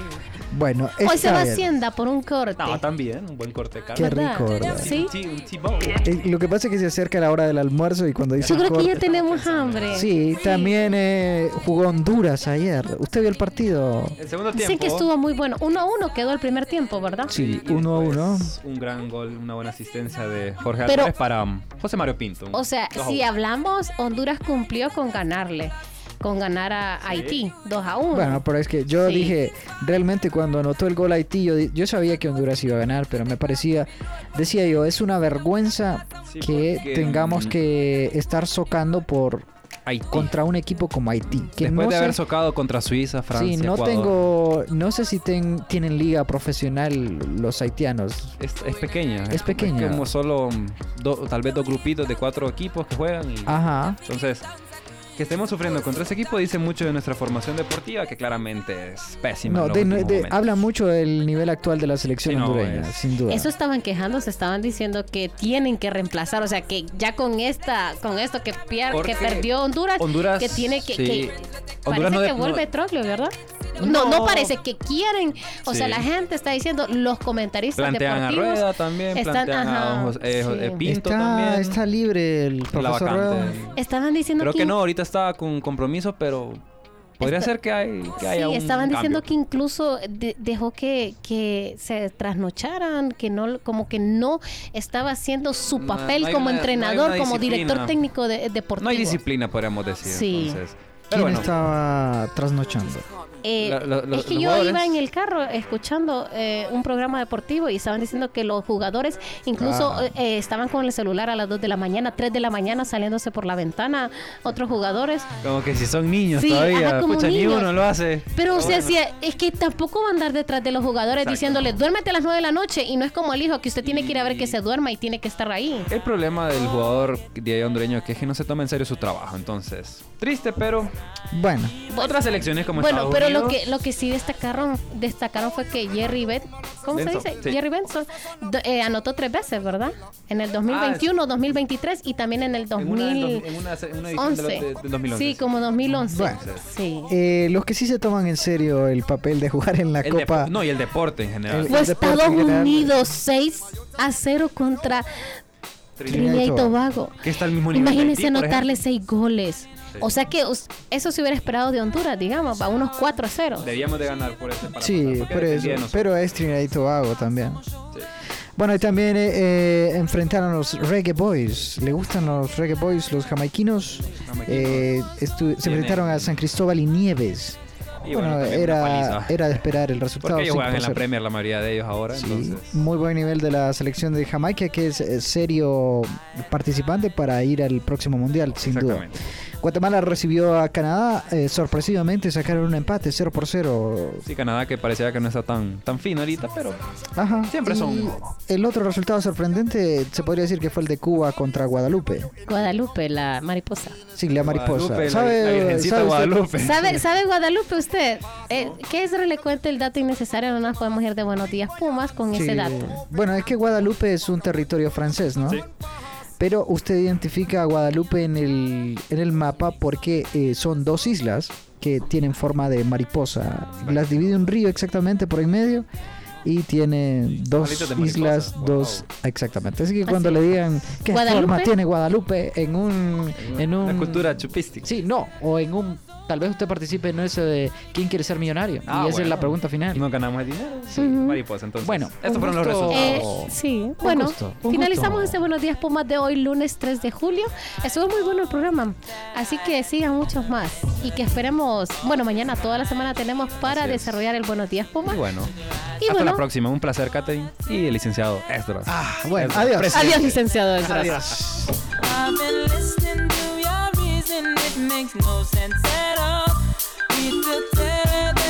Bueno, Hoy se va a. Hacienda por un corte. No, también, un buen corte de carne. Qué rico, ¿verdad? Sí. Sí, un T-bone. Eh, lo que pasa es que se acerca la hora del almuerzo y cuando dice Yo creo que ya tenemos hambre. Sí, también eh, jugó Honduras ayer. ¿Usted vio el partido? El segundo tiempo. Dicen que estuvo muy bueno. 1 a 1 quedó el primer tiempo, ¿verdad? Sí, y uno a después uno. Un gran gol, una buena asistencia de Jorge Pero- Álvarez para um, José Mario Pinto. O sea, Dos a si uno. hablamos, Honduras cumplió con ganarle. Con ganar a Haití 2 a 1. Bueno, pero es que yo Sí. dije, realmente cuando anotó el gol Haití, yo, di- yo sabía que Honduras iba a ganar, pero me parecía, decía yo, es una vergüenza Sí, que porque, tengamos mm, que estar socando por Haití. contra un equipo como Haití. Que Después no de haber sé- socado contra Suiza, Francia, Sí, no Ecuador. tengo, no sé si ten- tienen liga profesional los haitianos. Es, es pequeña. Es pequeña. como solo mm, do- tal vez dos grupitos de cuatro equipos que juegan. Y, Ajá. Entonces, que estemos sufriendo contra ese equipo dice mucho de nuestra formación deportiva, que claramente es pésima. No, de- últimos de- habla mucho del nivel actual de la selección Sí, no, hondureña, es- sin duda. Eso estaban quejándose, estaban diciendo que tienen que reemplazar, o sea, que ya con esta, con esto que, pier- que perdió Honduras, Honduras, que tiene que, sí. que- Honduras parece no de- que vuelve no- Troglio, ¿verdad? No, no No. parece que quieren, o sea, la gente está diciendo, los comentaristas Plantean a deportivos Rueda también, están, plantean a ajá, José- eh, sí. Pinto está, también. está libre el la profesor vacante. Rueda. estaban diciendo Creo que que no, ahorita está con compromiso, pero podría Está- ser que, hay, que haya Sí, un estaban diciendo cambio. que incluso de- dejó que, que se trasnocharan, que no, como que no estaba haciendo su papel no como una- entrenador, como director técnico de, deportivo. No hay disciplina, podríamos decir. Sí. Entonces. ¿Quién Pero bueno, estaba trasnochando? Eh, La- la- los- es que yo jugadores- iba en el carro escuchando eh, un programa deportivo y estaban diciendo que los jugadores incluso Ah. eh, estaban con el celular a las 2 de la mañana, 3 de la mañana saliéndose por la ventana, otros jugadores. como que si son niños Sí, todavía, ajá, como pucha, ni niños. uno lo hace. Pero o sea, bueno. si- es que tampoco va a andar detrás de los jugadores Exacto. diciéndole, duérmete a las 9 de la noche y no es como el hijo que usted tiene que ir a ver que se duerma y tiene que estar ahí. El problema del jugador de hondureño que es que no se toma en serio su trabajo. Entonces, triste, pero Bueno, otras selecciones como Bueno, Estados pero lo Unidos, que lo que sí destacaron destacaron fue que Jerry Ben, ¿cómo Benson, se dice? sí. Jerry Benson do- eh, anotó tres veces, ¿verdad? En el 2021, 2023 y también en el Ah, en una, del 2011. dos- en una, se- una edición de, lo- de- del 2011. Sí, como 2011. Bueno. Sí. eh, los que sí se toman en serio el papel de jugar en la El Copa. no, y el deporte en general. El- Fue deporte Estados en general. Unidos 6 a 0 contra Trinidad y Tobago. Que está al mismo nivel. Imagínense anotarle ejemplo. 6 O sea que eso se hubiera esperado de Honduras, digamos, a unos 4 a 0. Debíamos de ganar por ese para Sí, pasar, dependía eso, pero es Trinidad y Tobago también. Bueno, y también eh, eh, enfrentaron los Reggae Boys. ¿Le gustan los Reggae Boys, los jamaiquinos? Jamaiquinos. Eh, estu- se enfrentaron a San Cristóbal y Nieves. Y bueno, una era, era de esperar el resultado. Porque ellos 5 juegan por en la 0. Premier la mayoría de ellos ahora, Sí, entonces. muy buen nivel de la selección de Jamaica, que es eh, serio participante para ir al próximo mundial, sin duda. Guatemala recibió a Canadá, eh, sorpresivamente sacaron un empate 0 por 0. Sí, Canadá que parecía que no está tan, tan fino ahorita, pero Ajá. Siempre Y son- El otro resultado sorprendente se podría decir que fue el de Cuba contra Guadalupe. Guadalupe, la mariposa. Sí, la mariposa. Guadalupe, la- ¿Sabe, la Virgencita sabe Guadalupe. ¿Sabe, ¿Sabe Guadalupe usted? Eh, ¿Qué es le cuente el dato innecesario? No nos podemos ir de Buenos Días Pumas con Sí. ese dato. Bueno, es que Guadalupe es un territorio francés, ¿no? Sí. Pero usted identifica a Guadalupe en el, en el mapa porque eh, son dos islas que tienen forma de mariposa. Las divide un río exactamente por en medio y tiene dos islas, Wow. dos exactamente. Así que cuando Así. le digan qué ¿Guadalupe? forma tiene Guadalupe en un en un Una cultura chupística. Sí, no, o en un tal vez usted participe en eso de quién quiere ser millonario Ah, y esa es bueno. la pregunta final. No ganamos el dinero. Sí, Ujú. mariposa, entonces. Bueno, estos un fueron los resultados. Eh, sí, bueno, gusto, un finalizamos gusto. este Buenos Días Pumas de hoy, lunes 3 de julio. Estuvo muy bueno el programa, así que sigan muchos más y que esperemos, bueno, mañana toda la semana tenemos para es. desarrollar el Buenos Días Pumas. Y bueno, Y hasta bueno, la próxima. Un placer, Catherine. Y el licenciado Esdras. Ah, bueno, Esdras, adiós. presidente. adiós licenciado Esdras. Adiós. and it makes no sense at all. Eat the dead.